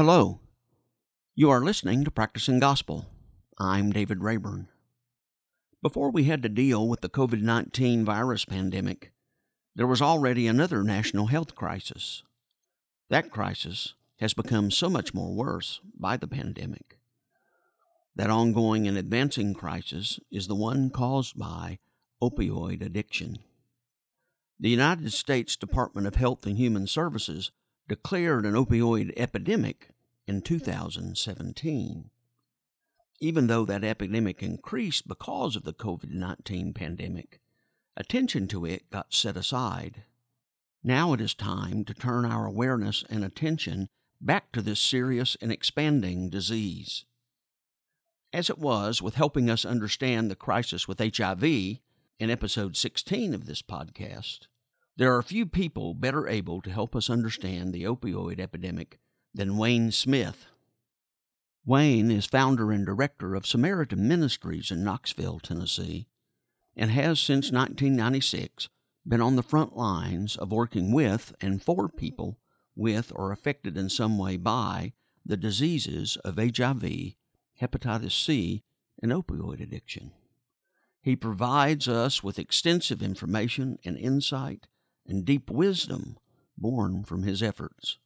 Hello. You are listening to Practicing Gospel. I'm David Rayburn. Before we had to deal with the COVID 19 virus pandemic, there was already another national health crisis. That crisis has become so much more worse by the pandemic. That ongoing and advancing crisis is the one caused by opioid addiction. The United States Department of Health and Human Services declared an opioid epidemic in 2017. Even though that epidemic increased because of the COVID 19 pandemic, attention to it got set aside. Now it is time to turn our awareness and attention back to this serious and expanding disease. As it was with helping us understand the crisis with HIV in episode 16 of this podcast, there are few people better able to help us understand the opioid epidemic than Wayne Smith. Wayne is founder and director of Samaritan Ministries in Knoxville, Tennessee, and has since 1996 been on the front lines of working with and for people with or affected in some way by the diseases of HIV, hepatitis C, and opioid addiction. He provides us with extensive information and insight and deep wisdom born from his efforts.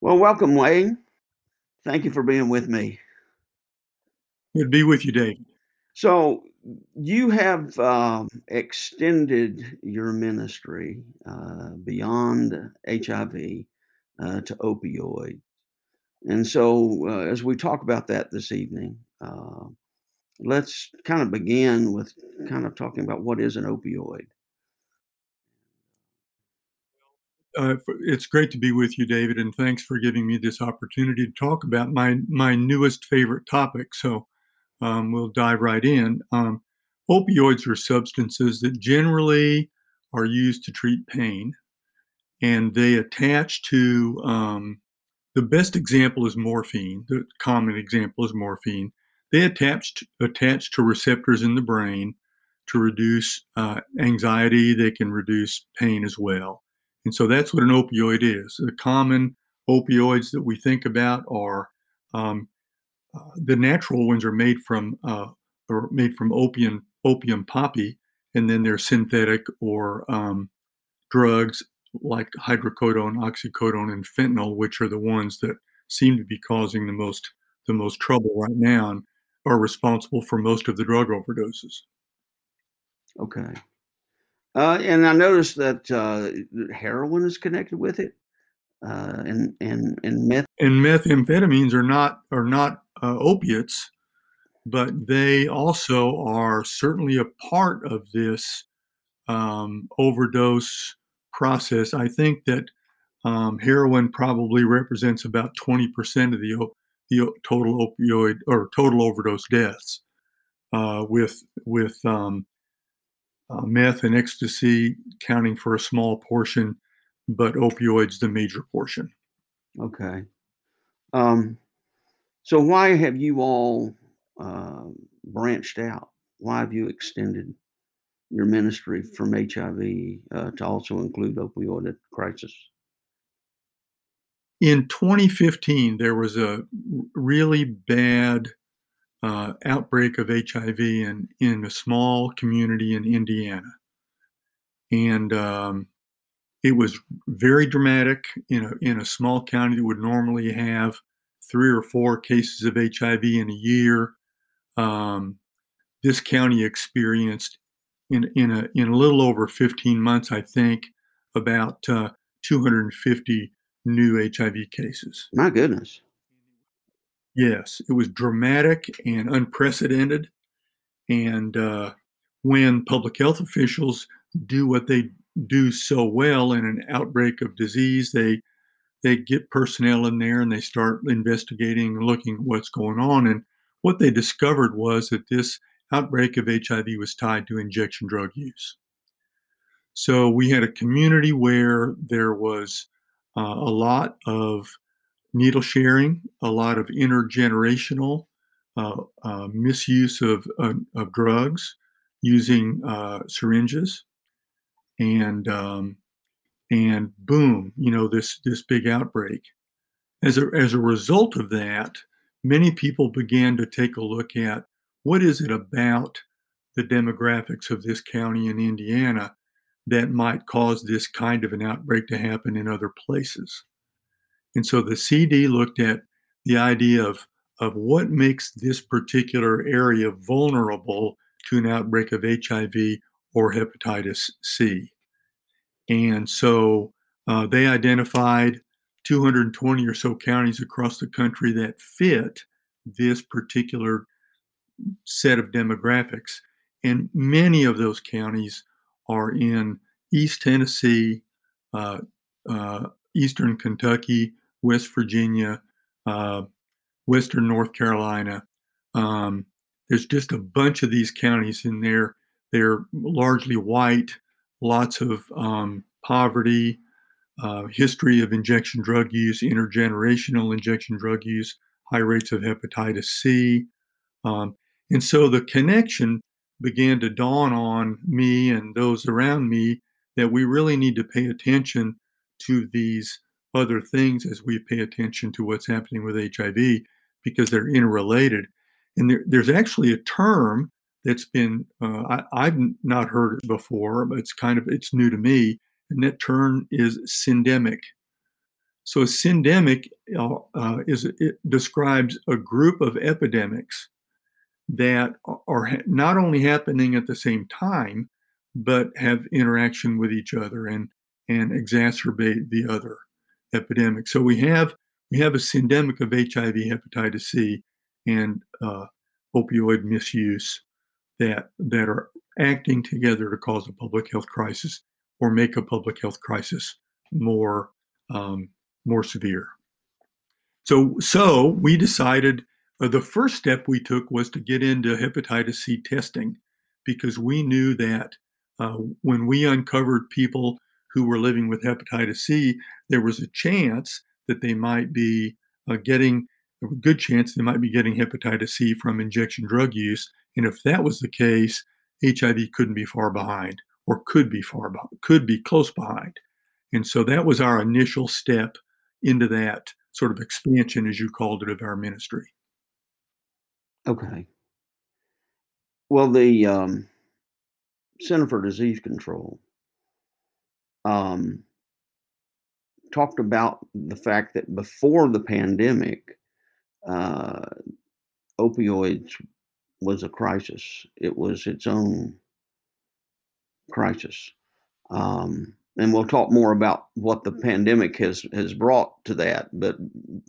Well, welcome, Wayne. Thank you for being with me. Good to be with you, Dave. So, you have um, extended your ministry uh, beyond HIV uh, to opioid. And so, uh, as we talk about that this evening, uh, let's kind of begin with kind of talking about what is an opioid. Uh, it's great to be with you, David, and thanks for giving me this opportunity to talk about my my newest favorite topic. So um, we'll dive right in. Um, opioids are substances that generally are used to treat pain, and they attach to. Um, the best example is morphine. The common example is morphine. They attach to, attach to receptors in the brain to reduce uh, anxiety. They can reduce pain as well. And so that's what an opioid is. The common opioids that we think about are um, uh, the natural ones are made from uh, made from opium opium poppy, and then they're synthetic or um, drugs like hydrocodone, oxycodone, and fentanyl, which are the ones that seem to be causing the most the most trouble right now and are responsible for most of the drug overdoses. Okay. Uh, and I noticed that uh, heroin is connected with it, uh, and and and meth. And methamphetamines are not are not uh, opiates, but they also are certainly a part of this um, overdose process. I think that um, heroin probably represents about twenty percent of the the total opioid or total overdose deaths, uh, with with um, uh, meth and ecstasy counting for a small portion, but opioids the major portion. Okay. Um, so why have you all uh, branched out? Why have you extended your ministry from HIV uh, to also include opioid crisis? In 2015, there was a really bad uh, outbreak of HIV in, in a small community in Indiana. And um, it was very dramatic in a, in a small county that would normally have three or four cases of HIV in a year. Um, this county experienced in, in, a, in a little over 15 months, I think, about uh, 250 new HIV cases. My goodness. Yes, it was dramatic and unprecedented. And uh, when public health officials do what they do so well in an outbreak of disease, they they get personnel in there and they start investigating, looking what's going on. And what they discovered was that this outbreak of HIV was tied to injection drug use. So we had a community where there was uh, a lot of needle sharing, a lot of intergenerational uh, uh, misuse of, uh, of drugs using uh, syringes, and um, and boom, you know this this big outbreak. as a, as a result of that, many people began to take a look at what is it about the demographics of this county in Indiana that might cause this kind of an outbreak to happen in other places. And so the CDC looked at the idea of, of what makes this particular area vulnerable to an outbreak of HIV or hepatitis C. And so uh, they identified 220 or so counties across the country that fit this particular set of demographics. And many of those counties are in East Tennessee, uh, uh, Eastern Kentucky, West Virginia, uh, Western North Carolina. Um, there's just a bunch of these counties in there. They're largely white, lots of um, poverty, uh, history of injection drug use, intergenerational injection drug use, high rates of hepatitis C. Um, and so the connection began to dawn on me and those around me that we really need to pay attention to these other things as we pay attention to what's happening with HIV because they're interrelated. And there, there's actually a term that's been uh, I, have not heard it before, but it's kind of it's new to me, and that term is syndemic. So a syndemic uh, uh, is it describes a group of epidemics that are not only happening at the same time, but have interaction with each other and and exacerbate the other epidemic. So we have we have a syndemic of HIV, hepatitis C, and uh, opioid misuse that that are acting together to cause a public health crisis or make a public health crisis more um, more severe. So so we decided uh, the first step we took was to get into hepatitis C testing because we knew that uh, when we uncovered people who were living with hepatitis C, there was a chance that they might be uh, getting a good chance they might be getting hepatitis C from injection drug use. And if that was the case, HIV couldn't be far behind or could be far behind, could be close behind. And so that was our initial step into that sort of expansion, as you called it, of our ministry. Okay. Well, the um, Center for Disease Control um, talked about the fact that before the pandemic, uh, opioids was a crisis. It was its own crisis. Um, and we'll talk more about what the pandemic has has brought to that. But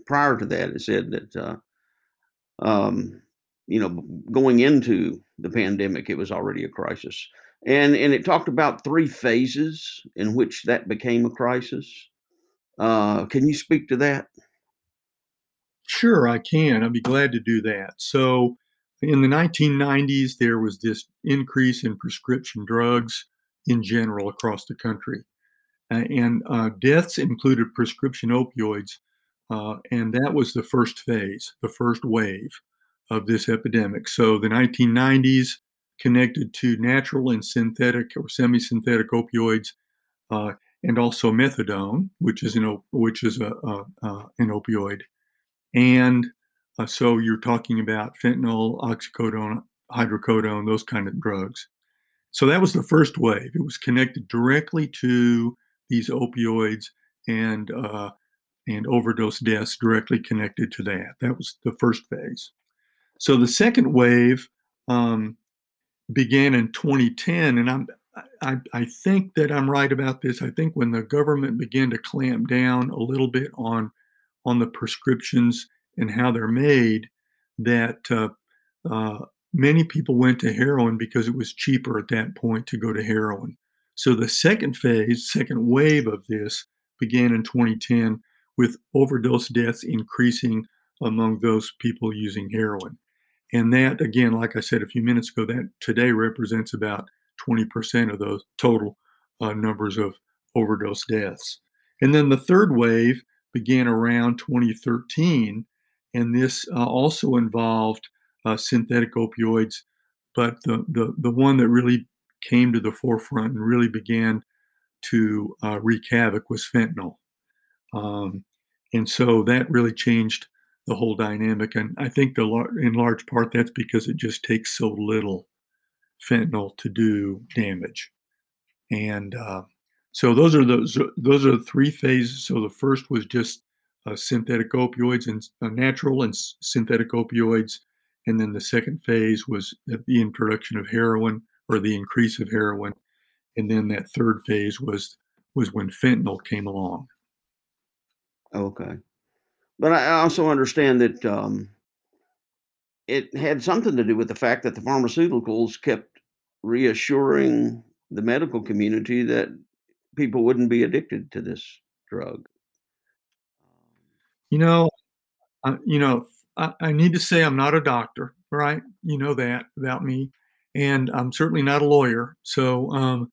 prior to that, it said that uh, um, you know going into the pandemic, it was already a crisis, and and it talked about three phases in which that became a crisis. Uh, can you speak to that? Sure, I can. I'd be glad to do that. So, in the 1990s, there was this increase in prescription drugs in general across the country. Uh, and uh, deaths included prescription opioids. Uh, and that was the first phase, the first wave of this epidemic. So, the 1990s connected to natural and synthetic or semi synthetic opioids. Uh, and also methadone, which is an which is a, a, a an opioid, and uh, so you're talking about fentanyl, oxycodone, hydrocodone, those kind of drugs. So that was the first wave. It was connected directly to these opioids and uh, and overdose deaths directly connected to that. That was the first phase. So the second wave um, began in 2010, and I'm I, I think that I'm right about this. I think when the government began to clamp down a little bit on on the prescriptions and how they're made, that uh, uh, many people went to heroin because it was cheaper at that point to go to heroin. So the second phase, second wave of this began in 2010 with overdose deaths increasing among those people using heroin. And that, again, like I said a few minutes ago, that today represents about 20% of those total uh, numbers of overdose deaths. And then the third wave began around 2013, and this uh, also involved uh, synthetic opioids. But the, the, the one that really came to the forefront and really began to uh, wreak havoc was fentanyl. Um, and so that really changed the whole dynamic. And I think the in large part that's because it just takes so little fentanyl to do damage. And uh, so those are those those are the three phases. So the first was just uh, synthetic opioids and uh, natural and s- synthetic opioids, and then the second phase was the introduction of heroin or the increase of heroin, and then that third phase was was when fentanyl came along. Okay, but I also understand that um, it had something to do with the fact that the pharmaceuticals kept reassuring the medical community that people wouldn't be addicted to this drug. You know, uh, you know, I, I, need to say I'm not a doctor, right? You know that about me, and I'm certainly not a lawyer. So, um,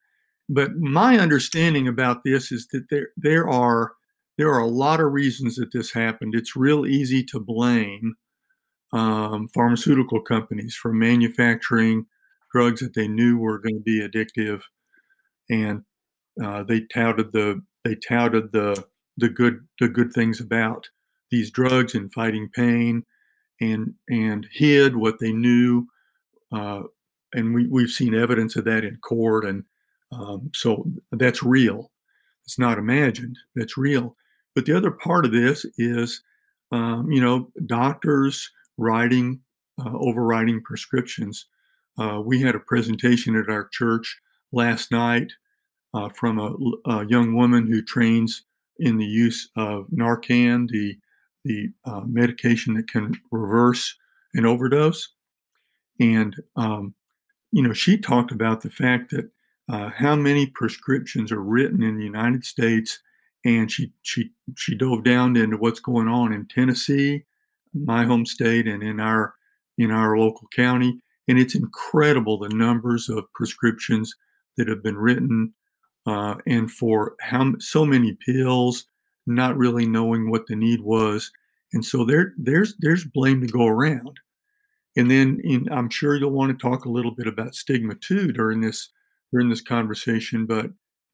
but my understanding about this is that there there are there are a lot of reasons that this happened. It's real easy to blame um, pharmaceutical companies for manufacturing drugs that they knew were going to be addictive, and uh, they touted the they touted the the good the good things about these drugs and fighting pain, and and hid what they knew, uh, and we we've seen evidence of that in court, and um, so that's real. It's not imagined. That's real. But the other part of this is, um, you know, doctors writing uh, overriding prescriptions. Uh, we had a presentation at our church last night uh, from a, a, young woman who trains in the use of Narcan, the the uh, medication that can reverse an overdose. And um, you know, she talked about the fact that uh, how many prescriptions are written in the United States, and she she she dove down into what's going on in Tennessee, my home state, and in our in our local county. And it's incredible the numbers of prescriptions that have been written uh, and for how so many pills, not really knowing what the need was, and so there there's there's blame to go around. And then in, I'm sure you'll want to talk a little bit about stigma too during this during this conversation. But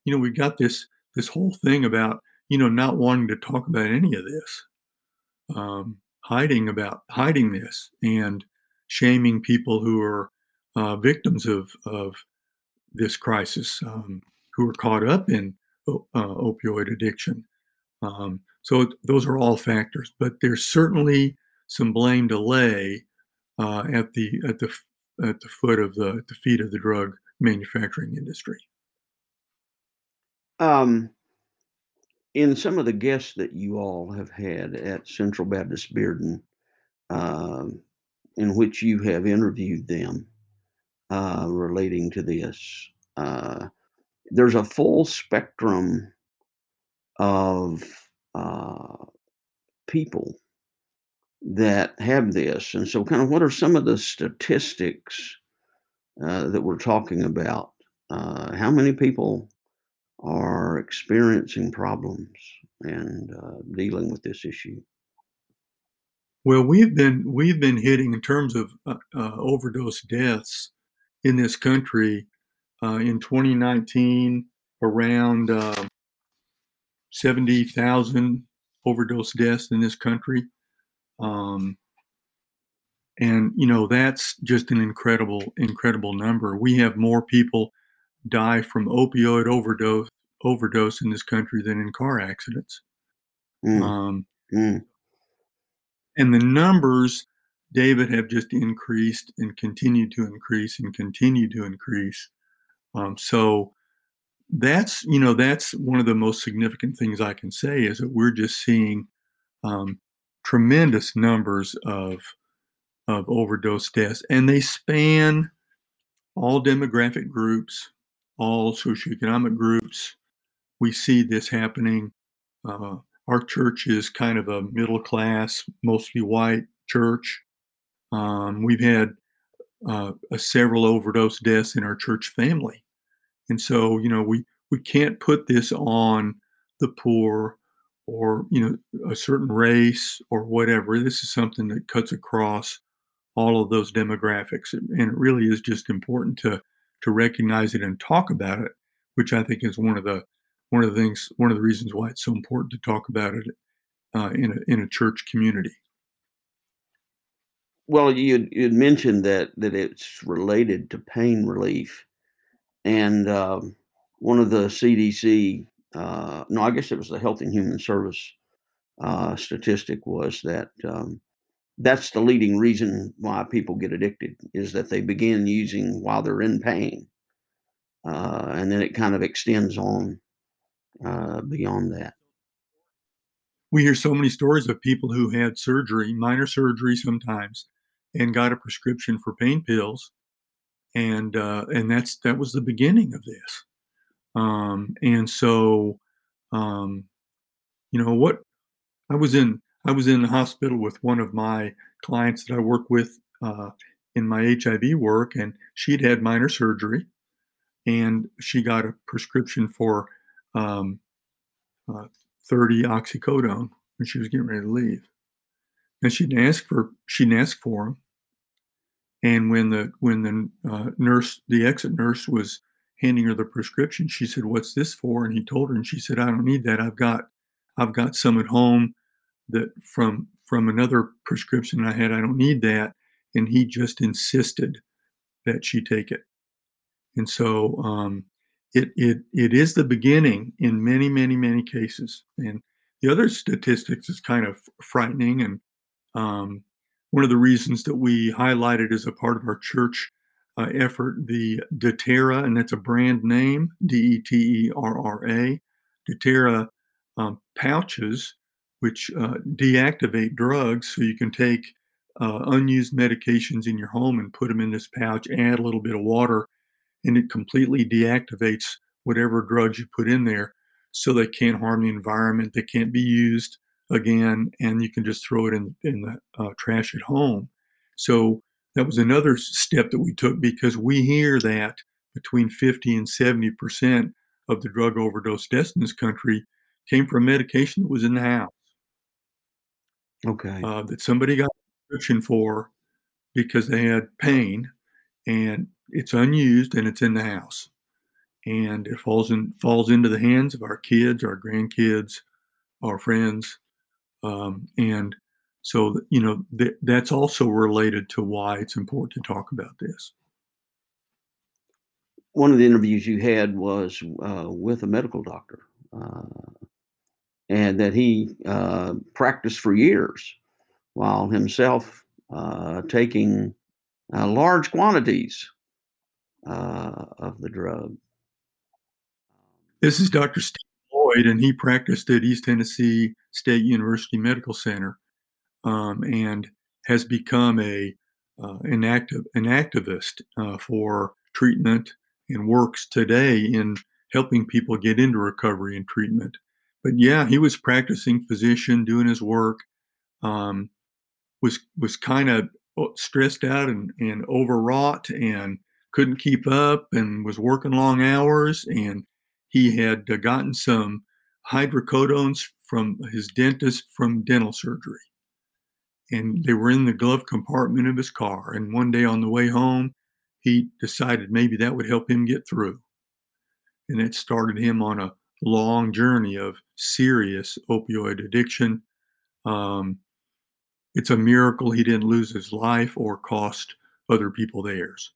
you know we've got this this whole thing about you know not wanting to talk about any of this, um, hiding about hiding this, and shaming people who are uh, victims of of this crisis. Um, who are caught up in uh, opioid addiction. Um, so those are all factors, but there's certainly some blame to lay uh, at the at the at the foot of the the feet of the drug manufacturing industry. Um, in some of the guests that you all have had at Central Baptist Bearden, um, in which you have interviewed them uh, relating to this, uh, there's a full spectrum of uh, people that have this. And so, kind of, what are some of the statistics uh, that we're talking about? Uh, how many people are experiencing problems and uh, dealing with this issue? Well, we've been we've been hitting in terms of uh, uh, overdose deaths in this country uh, in 2019 around uh, 70,000 overdose deaths in this country. Um, and, you know, that's just an incredible, incredible number. We have more people die from opioid overdose overdose in this country than in car accidents. Mm. Um, mm. And the numbers, David, have just increased and continue to increase and continue to increase. Um, so that's you know that's one of the most significant things I can say is that we're just seeing um, tremendous numbers of of overdose deaths, and they span all demographic groups, all socioeconomic groups. We see this happening. Uh, our church is kind of a middle class, mostly white church. Um, we've had uh, several overdose deaths in our church family. And so, you know, we, we can't put this on the poor or, you know, a certain race or whatever. This is something that cuts across all of those demographics. And it really is just important to, to recognize it and talk about it, which I think is one of the, one of the things, one of the reasons why it's so important to talk about it uh, in a in a church community. Well, you you mentioned that that it's related to pain relief, and um, one of the CDC, uh, no, I guess it was the Health and Human Service uh, statistic was that um, that's the leading reason why people get addicted is that they begin using while they're in pain, uh, and then it kind of extends on uh, beyond that. We hear so many stories of people who had surgery, minor surgery sometimes, and got a prescription for pain pills, and uh, and that's that was the beginning of this. Um, and so, um, you know what? I was in I was in the hospital with one of my clients that I work with uh, in my HIV work, and she'd had minor surgery, and she got a prescription for um, uh, 30 oxycodone when she was getting ready to leave. And she didn't ask for she didn't ask for them. And when the when the uh, nurse, the exit nurse, was handing her the prescription, she said, "What's this for?" And he told her, and she said, "I don't need that. I've got I've got some at home that from from another prescription I had. I don't need that." And he just insisted that she take it. And so um, it, it, it is the beginning in many, many, many cases. And the other statistics is kind of frightening. And um, one of the reasons that we highlighted as a part of our church uh, effort the Deterra, and that's a brand name, D E T E R R A, Deterra um, pouches, which uh, deactivate drugs. So you can take uh, unused medications in your home and put them in this pouch, add a little bit of water, and it completely deactivates whatever drugs you put in there so they can't harm the environment. They can't be used again, and you can just throw it in, in the uh, trash at home. So that was another step that we took because we hear that between 50 and 70 percent of the drug overdose deaths in this country came from medication that was in the house. Okay. Uh, that somebody got a prescription for because they had pain and it's unused and it's in the house and it falls in falls into the hands of our kids our grandkids our friends um, and so you know th- that's also related to why it's important to talk about this one of the interviews you had was uh, with a medical doctor uh, and that he uh, practiced for years while himself uh, taking uh, large quantities uh, of the drug. This is Dr. Steve Loyd, and he practiced at East Tennessee State University Medical Center, um, and has become a uh, an active an activist uh, for treatment and works today in helping people get into recovery and treatment. But yeah, he was practicing physician, doing his work. Um, was was kind of stressed out and, and overwrought and couldn't keep up and was working long hours. And he had uh, gotten some hydrocodones from his dentist from dental surgery. And they were in the glove compartment of his car. And one day on the way home, he decided maybe that would help him get through. And it started him on a long journey of serious opioid addiction. Um, it's a miracle he didn't lose his life or cost other people theirs.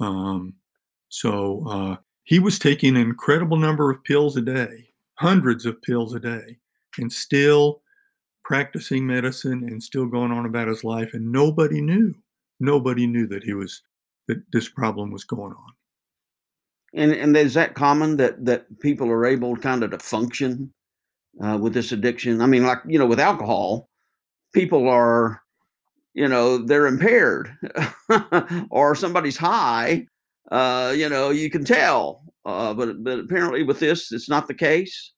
Um, so uh, he was taking an incredible number of pills a day, hundreds of pills a day, and still practicing medicine and still going on about his life. And nobody knew. Nobody knew that he was that this problem was going on. And and is that common that that people are able kind of to function uh, with this addiction? I mean, like you know, with alcohol, people are you know they're impaired or somebody's high uh, you know you can tell uh, but but apparently with this it's not the case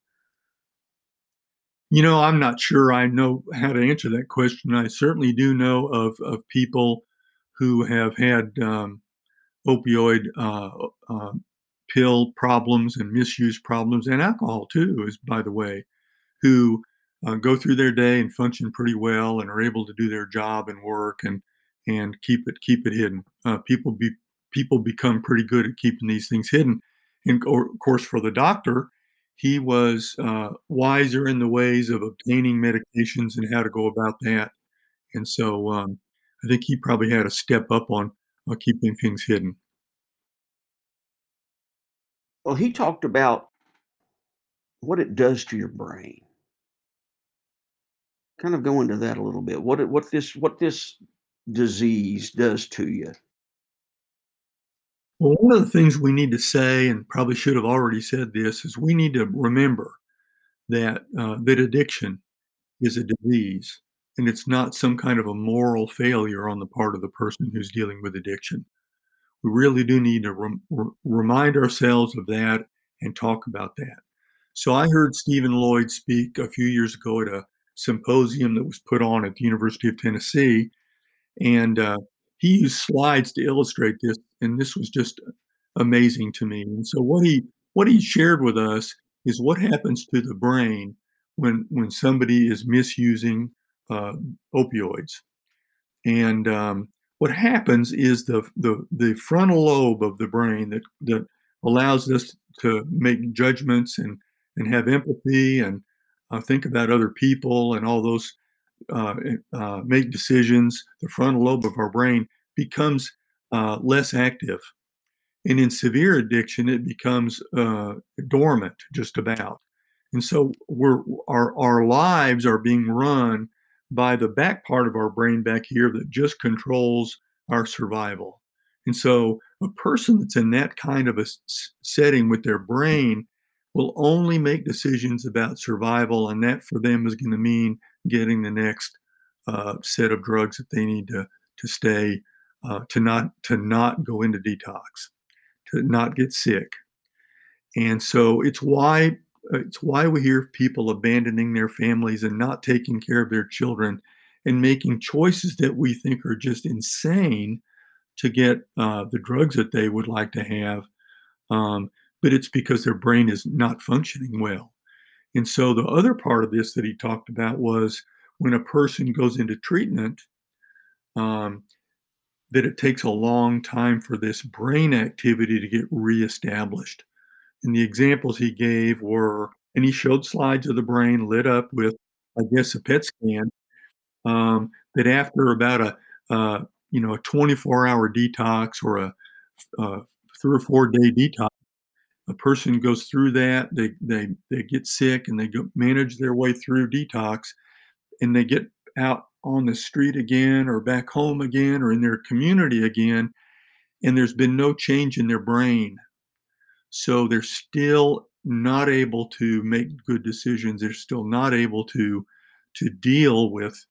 you know i'm not sure i know how to answer that question i certainly do know of of people who have had um, opioid uh, uh pill problems and misuse problems and alcohol too is by the way who uh, go through their day and function pretty well and are able to do their job and work and and keep it keep it hidden. Uh, people be people become pretty good at keeping these things hidden. And of course, for the doctor, he was uh, wiser in the ways of obtaining medications and how to go about that. And so um, I think he probably had a step up on uh, keeping things hidden. Well, he talked about what it does to your brain. Kind of go into that a little bit. What it, what this what this disease does to you. Well, one of the things we need to say, and probably should have already said this, is we need to remember that uh, that addiction is a disease, and it's not some kind of a moral failure on the part of the person who's dealing with addiction. We really do need to rem- remind ourselves of that and talk about that. So I heard Stephen Loyd speak a few years ago at a symposium that was put on at the University of Tennessee, and uh, he used slides to illustrate this, and this was just amazing to me. And so what he what he shared with us is what happens to the brain when when somebody is misusing uh, opioids, and um, what happens is the, the the frontal lobe of the brain that that allows us to make judgments and and have empathy and uh, think about other people and all those uh, uh, make decisions, the frontal lobe of our brain becomes uh, less active. And in severe addiction, it becomes uh, dormant just about. And so we're, our, our lives are being run by the back part of our brain back here that just controls our survival. And so a person that's in that kind of a setting with their brain will only make decisions about survival, and that for them is going to mean getting the next uh, set of drugs that they need to to stay uh, to not to not go into detox, to not get sick, and so it's why it's why we hear people abandoning their families and not taking care of their children and making choices that we think are just insane to get uh, the drugs that they would like to have. Um, but it's because their brain is not functioning well. And so the other part of this that he talked about was when a person goes into treatment, um, that it takes a long time for this brain activity to get reestablished. And the examples he gave were, and he showed slides of the brain lit up with, I guess, a PET scan. Um, that after about a, uh, you know, a 24-hour detox or a, a uh, three or four day detox, a person goes through that, they they they get sick and they go manage their way through detox, and they get out on the street again or back home again or in their community again, and there's been no change in their brain. So they're still not able to make good decisions. They're still not able to to deal with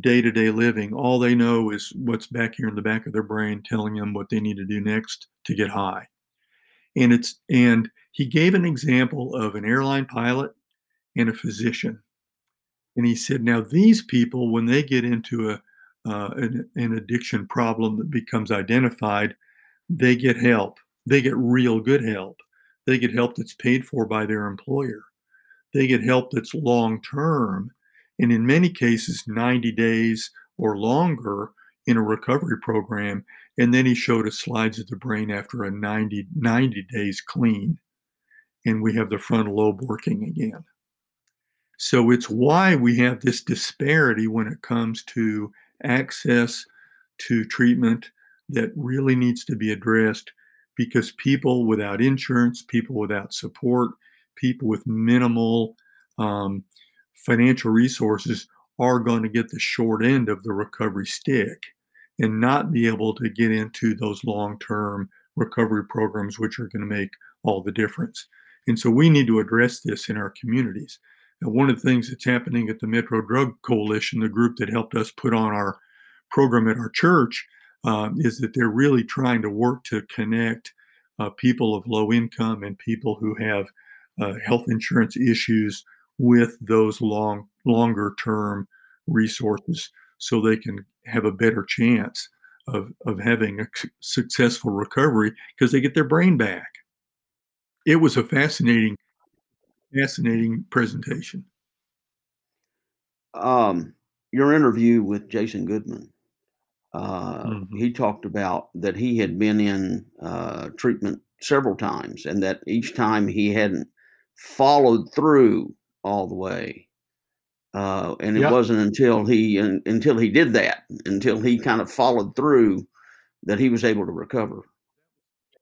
day-to-day living. All they know is what's back here in the back of their brain telling them what they need to do next to get high and it's and he gave an example of an airline pilot and a physician and he said now these people when they get into a uh, an, an addiction problem that becomes identified they get help they get real good help they get help that's paid for by their employer they get help that's long term and in many cases 90 days or longer in a recovery program and then he showed us slides of the brain after a 90, 90 days clean. And we have the frontal lobe working again. So it's why we have this disparity when it comes to access to treatment that really needs to be addressed because people without insurance, people without support, people with minimal um, financial resources are going to get the short end of the recovery stick and not be able to get into those long term recovery programs, which are going to make all the difference. And so we need to address this in our communities. And one of the things that's happening at the Metro Drug Coalition, the group that helped us put on our program at our church, uh, is that they're really trying to work to connect uh, people of low income and people who have uh, health insurance issues with those long, longer term resources so they can have a better chance of, of having a successful recovery because they get their brain back. It was a fascinating, fascinating presentation. Um, your interview with Jason Goodman, uh, mm-hmm. he talked about that he had been in uh, treatment several times and that each time he hadn't followed through all the way. Uh, and it Yeah. wasn't until he un, until he did that, until he kind of followed through, that he was able to recover.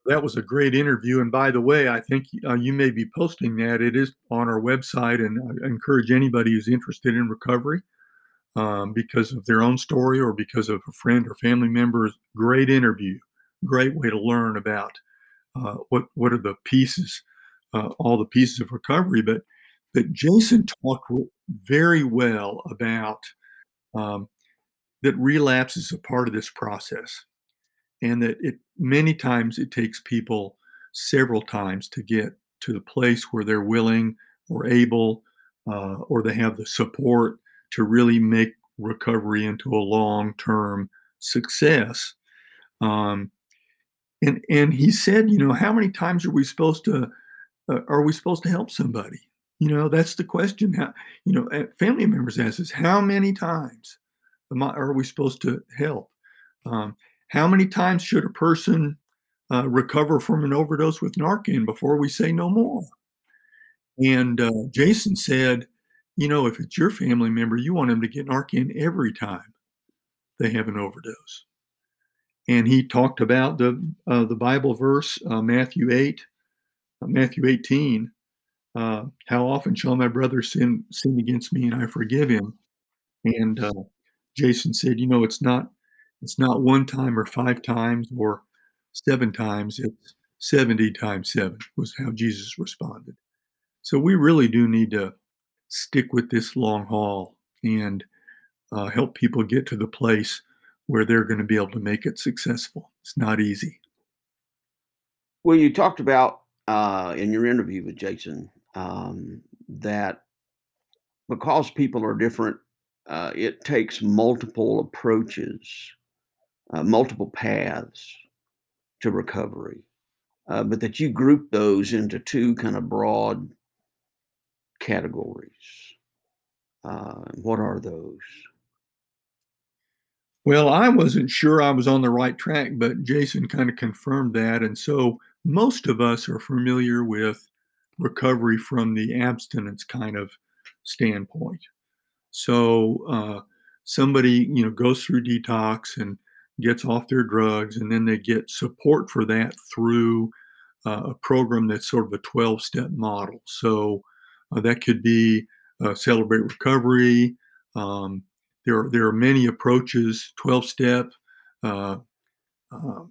That was a great interview. And by the way, I think uh, you may be posting that. It is on our website, and I encourage anybody who's interested in recovery um, because of their own story or because of a friend or family member. Great interview, great way to learn about uh, what what are the pieces, uh, all the pieces of recovery. But but Jason talked very well about um, that relapse is a part of this process and that it many times it takes people several times to get to the place where they're willing or able uh, or they have the support to really make recovery into a long-term success. Um, and and he said you know how many times are we supposed to uh, are we supposed to help somebody? You know that's the question. How you know family members ask us how many times I, are we supposed to help? Um, how many times should a person uh, recover from an overdose with Narcan before we say no more? And uh, Jason said, you know, if it's your family member, you want them to get Narcan every time they have an overdose. And he talked about the uh, the Bible verse, uh, Matthew eight, uh, Matthew eighteen. Uh, how often shall my brother sin sin against me and I forgive him? And Jason said, you know, it's not it's not one time or five times or seven times, it's 70 times seven, was how Jesus responded. So we really do need to stick with this long haul and uh, help people get to the place where they're going to be able to make it successful. It's not easy. Well, you talked about uh, in your interview with Jason um, that because people are different, uh, it takes multiple approaches uh, multiple paths to recovery, uh, but that you group those into two kind of broad categories. Uh, what are those? Well, I wasn't sure I was on the right track, but Jason kind of confirmed that. And so most of us are familiar with recovery from the abstinence kind of standpoint. So uh, somebody, you know, goes through detox and gets off their drugs, and then they get support for that through uh, a program that's sort of a 12 step model. So that could be uh, Celebrate Recovery. Um, there, are, there are many approaches, 12 step uh, uh,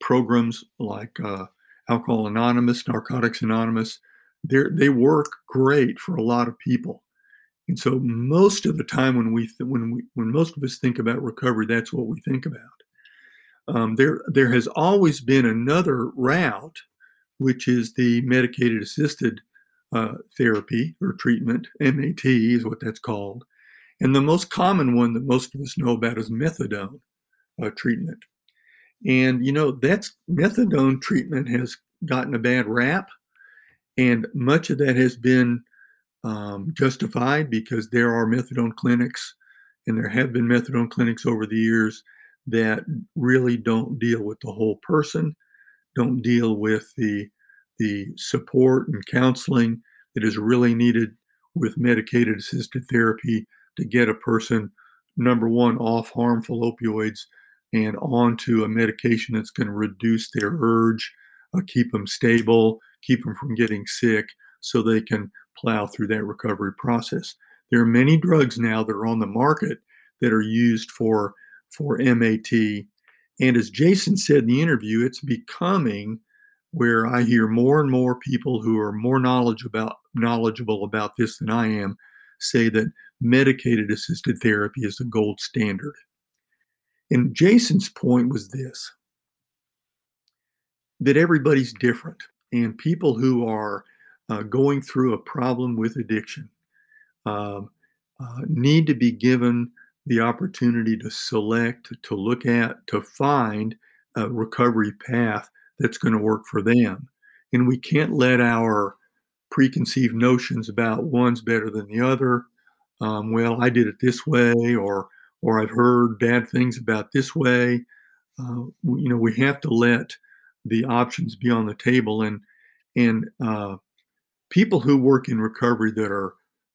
programs like uh, Alcohol Anonymous, Narcotics Anonymous. they they work great for a lot of people. And so most of the time when we th- when we when most of us think about recovery, that's what we think about. Um, there there has always been another route, which is the medicated assisted uh, therapy or treatment. MAT is what that's called, and the most common one that most of us know about is methadone uh, treatment. And you know that's methadone treatment has gotten a bad rap, and much of that has been um, justified because there are methadone clinics, and there have been methadone clinics over the years that really don't deal with the whole person, don't deal with the the support and counseling that is really needed with medicated assisted therapy to get a person number one off harmful opioids and onto a medication that's going to reduce their urge, uh, keep them stable, keep them from getting sick, so they can plow through that recovery process. There are many drugs now that are on the market that are used for for MAT. And as Jason said in the interview, it's becoming where I hear more and more people who are more knowledge about, knowledgeable about this than I am say that medicated assisted therapy is the gold standard. And Jason's point was this that everybody's different, and people who are uh, going through a problem with addiction um, uh, need to be given the opportunity to select, to look at, to find a recovery path that's going to work for them. And we can't let our preconceived notions about one's better than the other. Um, well, I did it this way, or or I've heard bad things about this way. Uh, you know, we have to let the options be on the table, and and uh, people who work in recovery that are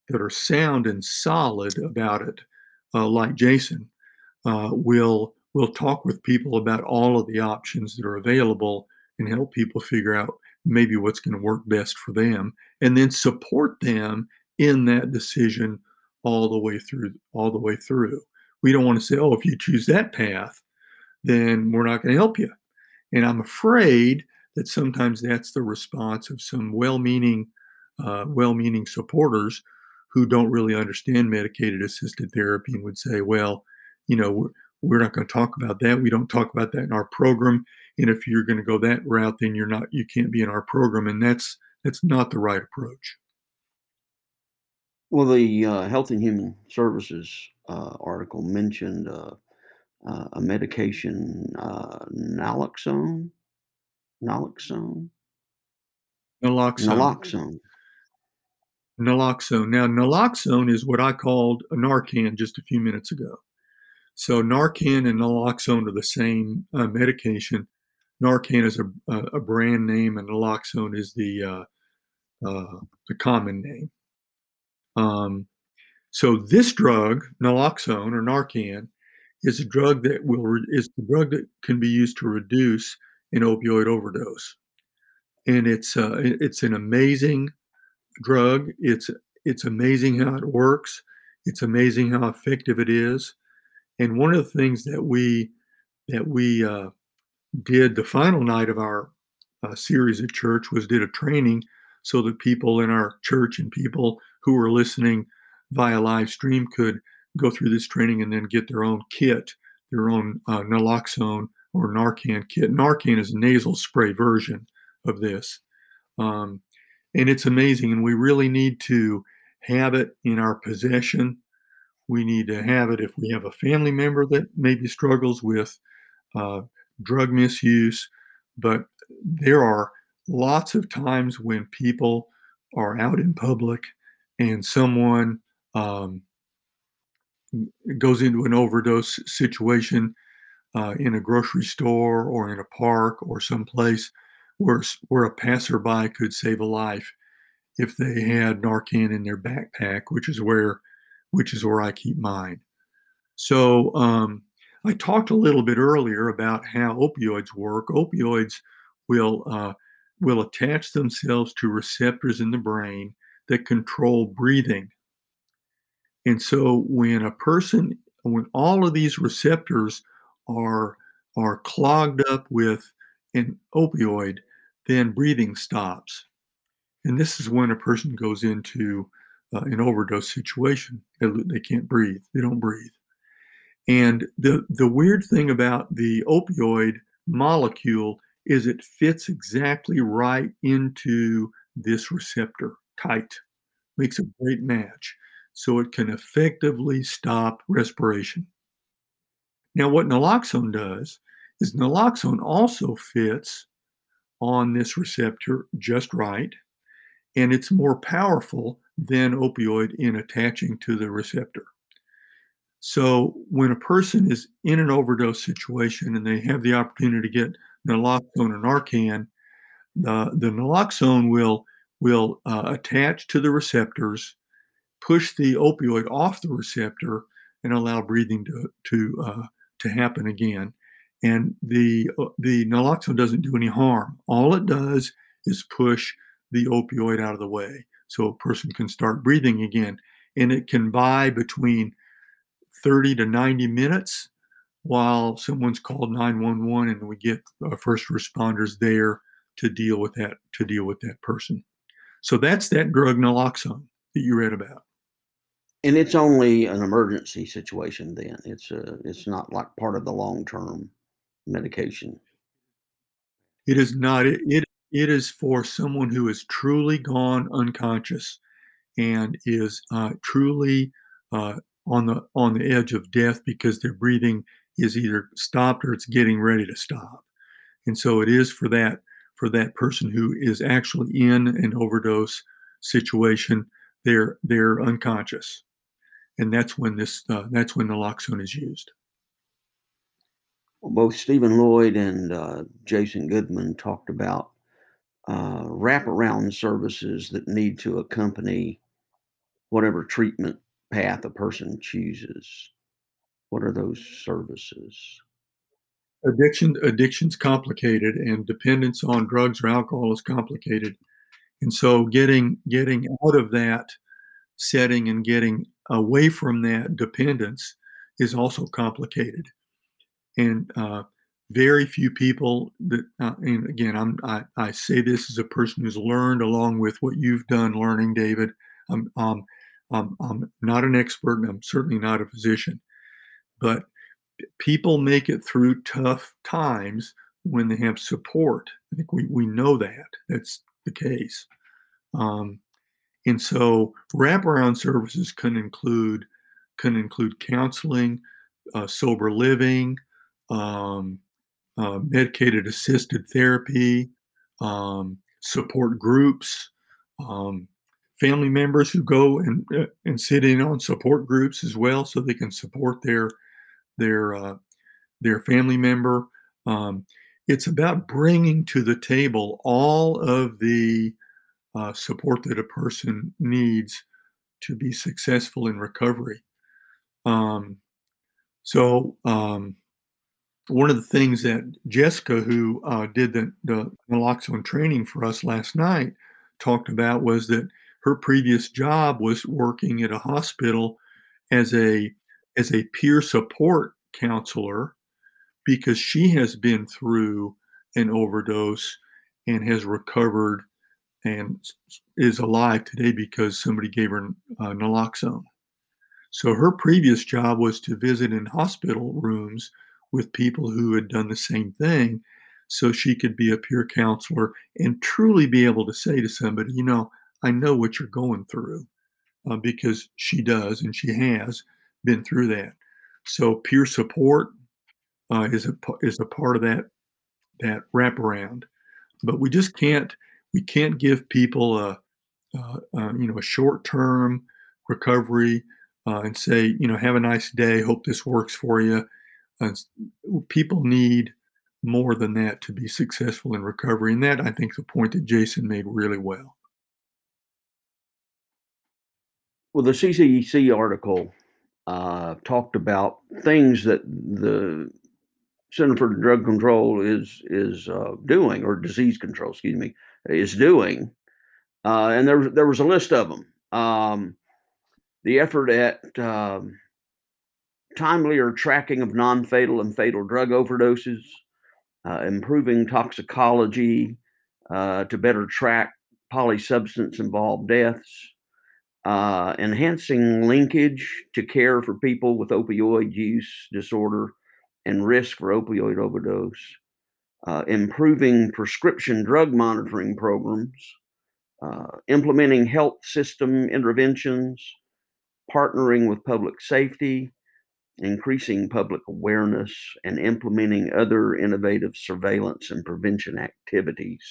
that are sound and solid about it, uh, like Jason, uh, will will talk with people about all of the options that are available and help people figure out maybe what's going to work best for them, and then support them in that decision all the way through all the way through. We don't want to say, "Oh, if you choose that path, then we're not going to help you." And I'm afraid that sometimes that's the response of some well-meaning, uh, well-meaning supporters who don't really understand medicated assisted therapy and would say, "Well, you know, we're, not going to talk about that. We don't talk about that in our program. And if you're going to go that route, then you're not, you can't be in our program." And that's that's not the right approach. Well, the uh, Health and Human Services uh, article mentioned uh, uh a medication, uh, naloxone. Naloxone. Naloxone. Naloxone. Naloxone. Now, naloxone is what I called a Narcan just a few minutes ago. So, Narcan and naloxone are the same uh, medication. Narcan is a, a, brand name, and naloxone is the uh, uh, the common name. Um, so, this drug, naloxone or Narcan, is a drug that will is the drug that can be used to reduce an opioid overdose, and it's uh, it's an amazing drug. It's it's amazing how it works. It's amazing how effective it is. And one of the things that we that we uh, did the final night of our uh, series at church was did a training so that people in our church and people who were listening via live stream could go through this training and then get their own kit, their own uh, naloxone or Narcan kit. Narcan is a nasal spray version of this. Um, and it's amazing. And we really need to have it in our possession. We need to have it if we have a family member that maybe struggles with uh, drug misuse. But there are lots of times when people are out in public and someone um, goes into an overdose situation uh, in a grocery store or in a park or someplace where, where a passerby could save a life if they had Narcan in their backpack, which is where which is where I keep mine. So um, I talked a little bit earlier about how opioids work. Opioids will uh, will attach themselves to receptors in the brain that control breathing. And so when a person, when all of these receptors are are clogged up with an opioid, then breathing stops. And this is when a person goes into uh, an overdose situation. They, they can't breathe. They don't breathe. And the the weird thing about the opioid molecule is it fits exactly right into this receptor tight. Makes a great match. So it can effectively stop respiration. Now, what naloxone does is naloxone also fits on this receptor just right, and it's more powerful than opioid in attaching to the receptor. So when a person is in an overdose situation and they have the opportunity to get naloxone or Narcan, the, the naloxone will will uh, attach to the receptors, push the opioid off the receptor, and allow breathing to to uh, to happen again. And the uh, the naloxone doesn't do any harm. All it does is push the opioid out of the way, so a person can start breathing again. And it can buy between 30 to 90 minutes while someone's called 911 and we get uh, first responders there to deal with that to deal with that person. So that's that drug naloxone that you read about. And it's only an emergency situation then. It's a, uh, it's not like part of the long-term medication. It is not it, it it is for someone who is truly gone unconscious and is uh, truly uh, on the on the edge of death because their breathing is either stopped or it's getting ready to stop. And so it is for that for that person who is actually in an overdose situation. They're they're unconscious, and that's when this uh, that's when naloxone is used. Both Stephen Loyd and uh, Jason Goodman talked about uh, wraparound services that need to accompany whatever treatment path a person chooses. What are those services? Addiction addiction's complicated and dependence on drugs or alcohol is complicated. And so getting getting out of that setting and getting away from that dependence is also complicated. And uh, very few people that, uh, and again, I'm, I, I, say this as a person who's learned along with what you've done learning, David. I'm, um, I'm, I'm not an expert and I'm certainly not a physician, but people make it through tough times when they have support. I think we, we know that that's the case. Um, and so wraparound services can include can include counseling, uh, sober living, um, uh, medicated assisted therapy, um, support groups, um, family members who go and uh, and sit in on support groups as well, so they can support their their uh, their family member. Um, it's about bringing to the table all of the uh, support that a person needs to be successful in recovery. Um, so, um, one of the things that Jessica, who uh, did the, the naloxone training for us last night, talked about was that her previous job was working at a hospital as a as a peer support counselor because she has been through an overdose and has recovered and is alive today because somebody gave her uh, naloxone. So her previous job was to visit in hospital rooms with people who had done the same thing so she could be a peer counselor and truly be able to say to somebody, you know, I know what you're going through uh, because she does and she has been through that. So peer support uh, is a is a part of that that wraparound, but we just can't we can't give people a, a, a you know a short term recovery uh, and say you know have a nice day hope this works for you uh, people need more than that to be successful in recovery and that i think the point that jason made really well well the CDC article uh, talked about things that the Center for Drug Control is is uh, doing, or disease control, excuse me, is doing. Uh, and there, there was a list of them. Um, the effort at um, timelier tracking of non fatal and fatal drug overdoses, uh, improving toxicology uh, to better track polysubstance involved deaths, uh, enhancing linkage to care for people with opioid use disorder and risk for opioid overdose, uh, improving prescription drug monitoring programs, uh, implementing health system interventions, partnering with public safety, increasing public awareness, and implementing other innovative surveillance and prevention activities.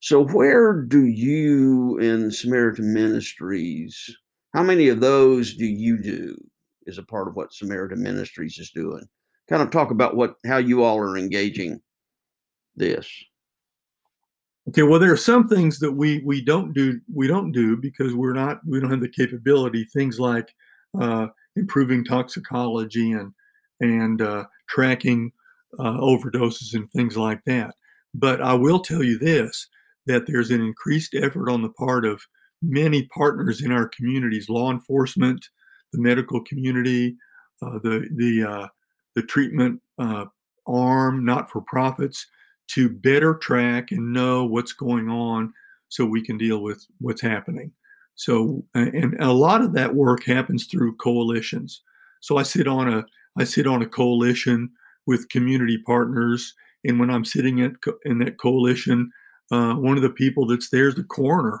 So, where do you in Samaritan Ministries, how many of those do you do as a part of what Samaritan Ministries is doing? Kind of talk about what how you all are engaging this? Okay, well, there are some things that we we don't do we don't do because we're not we don't have the capability. Things like uh, improving toxicology and and uh, tracking uh, overdoses and things like that. But I will tell you this: that there's an increased effort on the part of many partners in our communities, law enforcement, the medical community, uh, the the uh, the treatment uh, arm, not for profits, to better track and know what's going on so we can deal with what's happening. So, and a lot of that work happens through coalitions. So I sit on a I sit on a coalition with community partners, and when I'm sitting at, in that coalition, uh, one of the people that's there is the coroner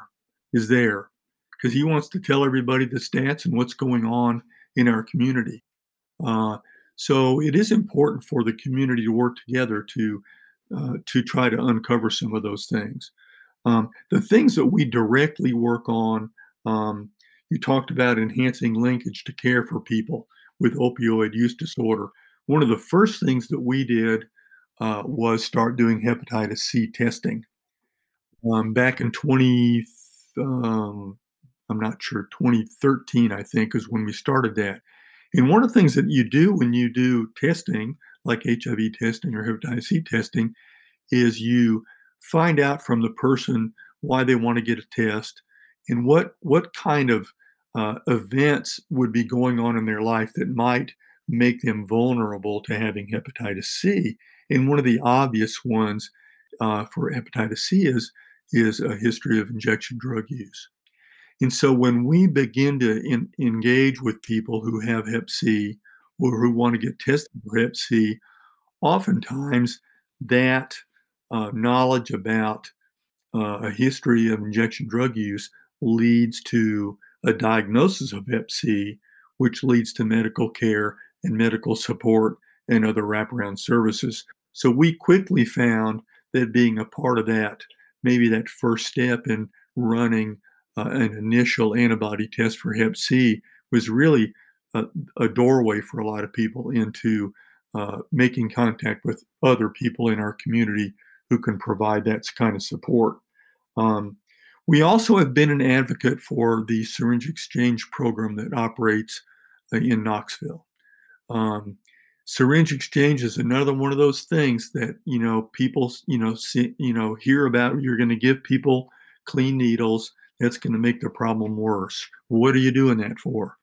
is there because he wants to tell everybody the stats and what's going on in our community. Uh, so it is important for the community to work together to uh, to try to uncover some of those things. Um, the things that we directly work on, um, you talked about enhancing linkage to care for people with opioid use disorder. One of the first things that we did uh, was start doing hepatitis C testing. um, back in 20, um, I'm not sure, 2013, I think, is when we started that. And one of the things that you do when you do testing, like HIV testing or hepatitis C testing, is you find out from the person why they want to get a test and what what kind of uh, events would be going on in their life that might make them vulnerable to having hepatitis C. And one of the obvious ones uh, for hepatitis C is is a history of injection drug use. And so when we begin to in, engage with people who have Hep C or who want to get tested for Hep C, oftentimes that uh, knowledge about uh, a history of injection drug use leads to a diagnosis of Hep C, which leads to medical care and medical support and other wraparound services. So we quickly found that being a part of that, maybe that first step in running uh, an initial antibody test for Hep C, was really a, a doorway for a lot of people into uh, making contact with other people in our community who can provide that kind of support. Um, we also have been an advocate for the syringe exchange program that operates uh, in Knoxville. Um, syringe exchange is another one of those things that you know people you know see, you know hear about. You're going to give people clean needles. That's going to make the problem worse. What are you doing that for?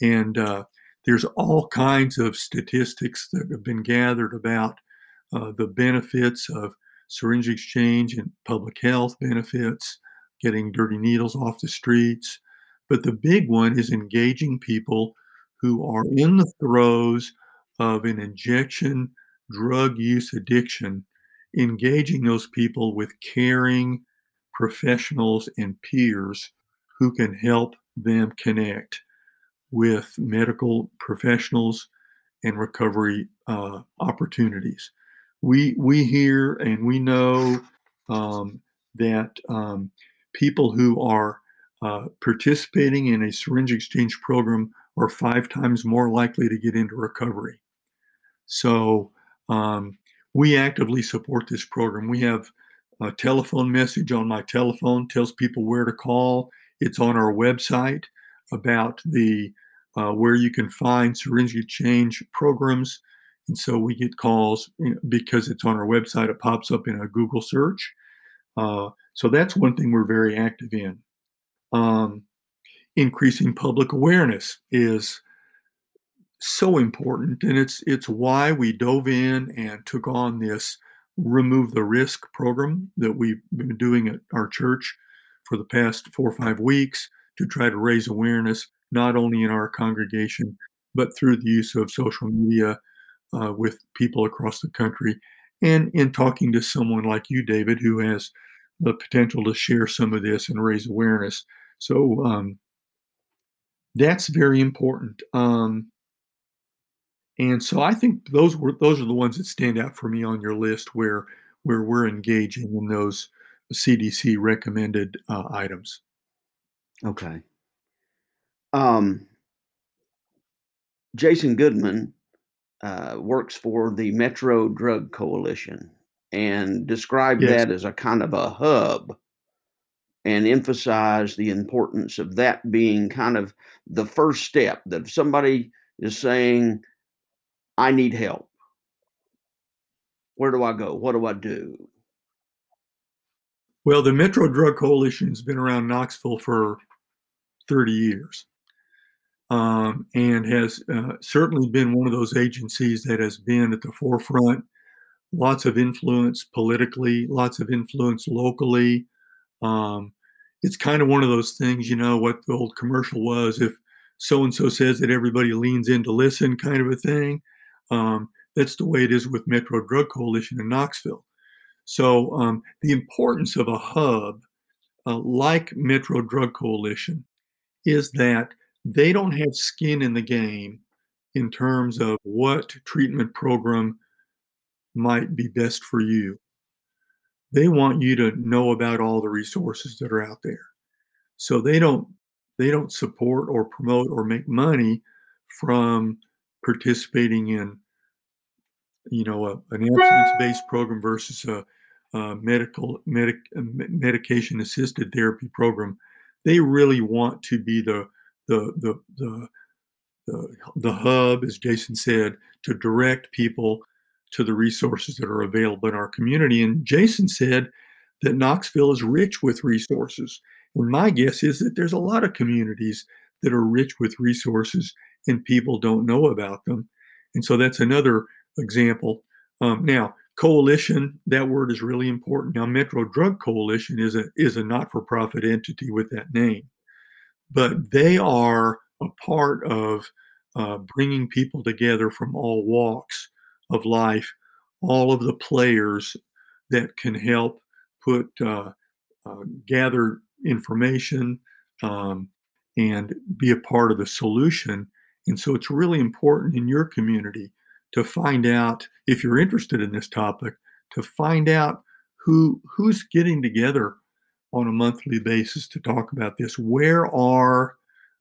And uh, there's all kinds of statistics that have been gathered about uh, the benefits of syringe exchange and public health benefits, getting dirty needles off the streets. But the big one is engaging people who are in the throes of an injection drug use addiction, engaging those people with caring professionals and peers who can help them connect with medical professionals and recovery uh, opportunities we we hear and we know um, that um, people who are uh, participating in a syringe exchange program are five times more likely to get into recovery. So um, we actively support this program. We have a telephone message on my telephone tells people where to call. It's on our website about the uh, where you can find syringe exchange programs and so we get calls because it's on our website, it pops up in a Google search. Uh, so that's one thing we're very active in. Um, increasing public awareness is so important, and it's it's why we dove in and took on this remove the risk program that we've been doing at our church for the past four or five weeks to try to raise awareness not only in our congregation but through the use of social media uh, with people across the country and in talking to someone like you, David, who has the potential to share some of this and raise awareness. So um, that's very important. Um, and so I think those were those are the ones that stand out for me on your list where where we're engaging in those CDC recommended uh, items. Okay. Um, Jason Goodman uh, works for the Metro Drug Coalition and describe yes. that as a kind of a hub and emphasize the importance of that being kind of the first step that if somebody is saying, I need help, where do I go? What do I do? Well, the Metro Drug Coalition has been around Knoxville for 30 years um, and has uh, certainly been one of those agencies that has been at the forefront. Lots of influence politically, lots of influence locally. Um, it's kind of one of those things, you know, what the old commercial was if so and so says that everybody leans in to listen, kind of a thing. Um, that's the way it is with Metro Drug Coalition in Knoxville. So, um, the importance of a hub uh, like Metro Drug Coalition is that they don't have skin in the game in terms of what treatment program might be best for you. They want you to know about all the resources that are out there. So they don't they don't support or promote or make money from participating in you know a, an abstinence based program versus a, uh, medical medic, medication assisted therapy program, they really want to be the the the the the, the hub, as Jason said, to direct people to the resources that are available in our community. And Jason said that Knoxville is rich with resources. And my guess is that there's a lot of communities that are rich with resources and people don't know about them. And so that's another example. Um, now, coalition, that word is really important. Now, Metro Drug Coalition is a is a not-for-profit entity with that name, but they are a part of uh, bringing people together from all walks of life, all of the players that can help put uh, uh, gather information um, and be a part of the solution. And so it's really important in your community to find out if you're interested in this topic to find out who who's getting together on a monthly basis to talk about this. Where are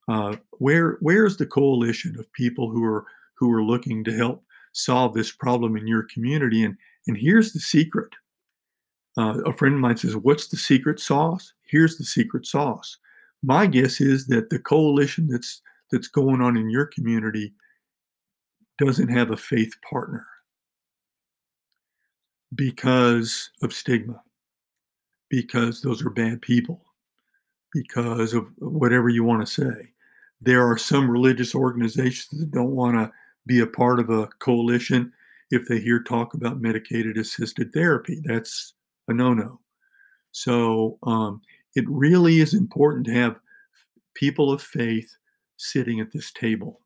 uh, where where's the coalition of people who are who are looking to help solve this problem in your community? And and here's the secret. Uh, a friend of mine says, "What's the secret sauce?" Here's the secret sauce. My guess is that the coalition that's that's going on in your community doesn't have a faith partner because of stigma, because those are bad people, because of whatever you want to say. There are some religious organizations that don't want to be a part of a coalition if they hear talk about medicated assisted therapy. That's a no no. So um, it really is important to have people of faith sitting at this table.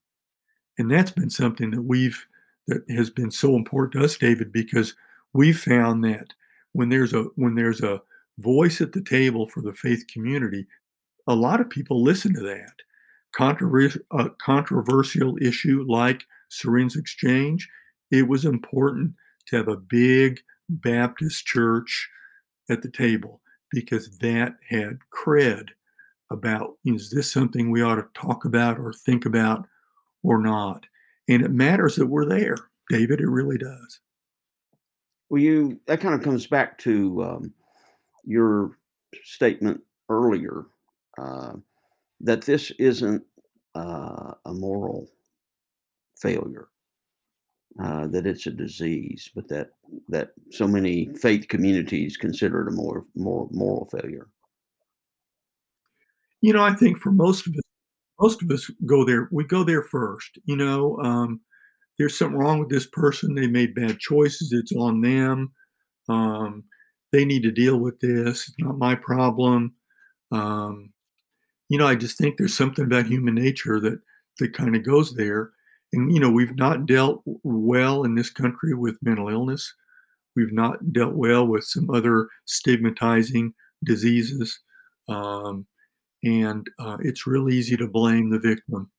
And that's been something that we've that has been so important to us, David, because we found that when there's a when there's a voice at the table for the faith community, a lot of people listen to that. A controversial issue like Syringe Exchange, it was important to have a big Baptist church at the table because that had cred about is this something we ought to talk about or think about or not. And it matters that we're there, David. It really does. Well, you that kind of comes back to um, your statement earlier uh, that this isn't uh, a moral failure, uh, that it's a disease, but that that so many faith communities consider it a more more moral failure. You know, I think for most of us, most of us go there. We go there first. You know, um, there's something wrong with this person. They made bad choices. It's on them. Um, they need to deal with this. It's not my problem. Um, you know, I just think there's something about human nature that that kind of goes there. And you know, we've not dealt well in this country with mental illness. We've not dealt well with some other stigmatizing diseases, um, and uh, it's really easy to blame the victim.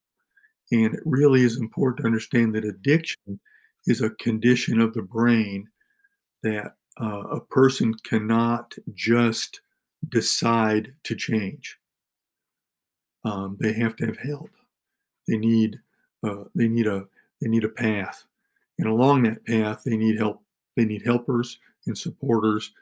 And it really is important to understand that addiction is a condition of the brain that uh, a person cannot just decide to change. Um, they have to have help. They need uh, they need a they need a path, and along that path they need help. They need helpers and supporters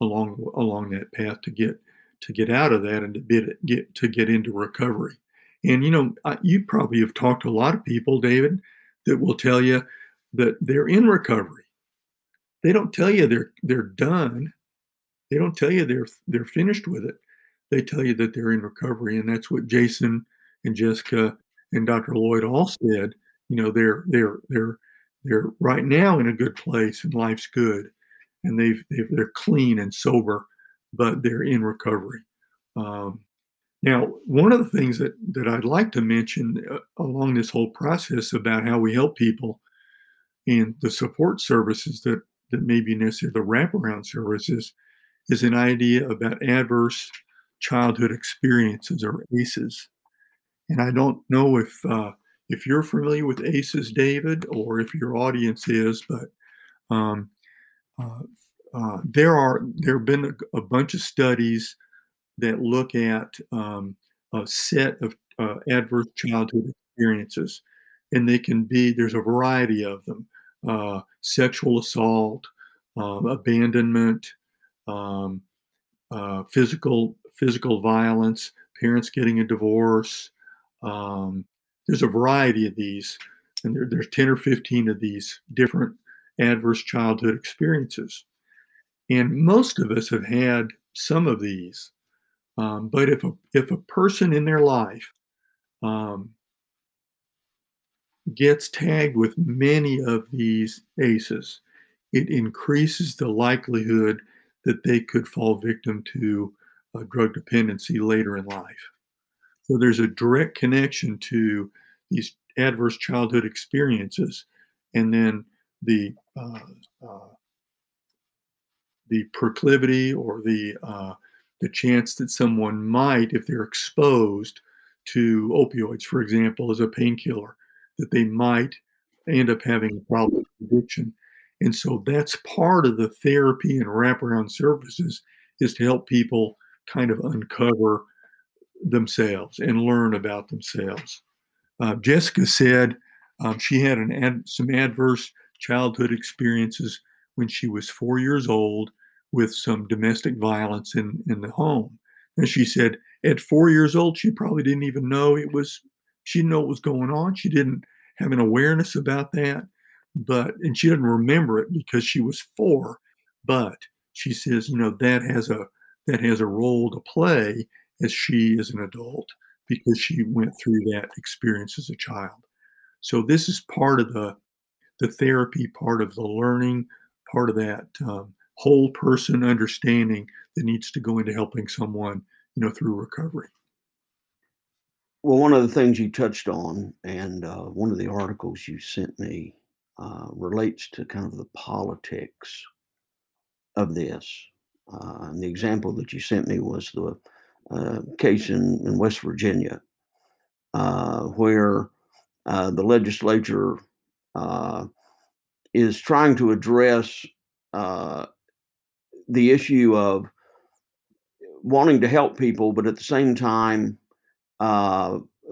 along along that path to get to get out of that and to get, get to get into recovery. And you know, you probably have talked to a lot of people, David, that will tell you that they're in recovery. They don't tell you they're they're done. They don't tell you they're they're finished with it. They tell you that they're in recovery, and that's what Jason and Jessica and Dr. Loyd all said. You know, they're they're they're they're right now in a good place, and life's good, and they've, they've they're clean and sober, but they're in recovery. Um, now, one of the things that, that I'd like to mention uh, along this whole process about how we help people and the support services that, that may be necessary, the wraparound services, is an idea about adverse childhood experiences or ACEs. And I don't know if uh, if you're familiar with ACEs, David, or if your audience is, but um, uh, uh, there are there have been a, a bunch of studies that look at um, a set of uh, adverse childhood experiences. And they can be, there's a variety of them uh, sexual assault, um, abandonment, um, uh, physical physical violence, parents getting a divorce. Um, there's a variety of these, and there, there's 10 or 15 of these different adverse childhood experiences. And most of us have had some of these. Um, but if a, if a person in their life um, gets tagged with many of these ACEs, it increases the likelihood that they could fall victim to drug dependency later in life. So there's a direct connection to these adverse childhood experiences, and then the uh, uh, the proclivity or the uh, the chance that someone might, if they're exposed to opioids, for example, as a painkiller, that they might end up having a problem with addiction. And so that's part of the therapy and wraparound services is to help people kind of uncover themselves and learn about themselves. Uh, Jessica said um, she had ad, some adverse childhood experiences when she was four years old with some domestic violence in, in the home. And she said at four years old, she probably didn't even know it was, she didn't know what was going on. She didn't have an awareness about that. But, and she didn't remember it because she was four. But she says, you know, that has a, that has a role to play as she is an adult because she went through that experience as a child. So this is part of the the therapy, part of the learning, part of that um, whole person understanding that needs to go into helping someone, you know, through recovery. Well, one of the things you touched on, and uh, one of the articles you sent me, uh, relates to kind of the politics of this. Uh, and the example that you sent me was the uh, case in, in West Virginia, uh, where uh, the legislature uh, is trying to address uh, the issue of wanting to help people, but at the same time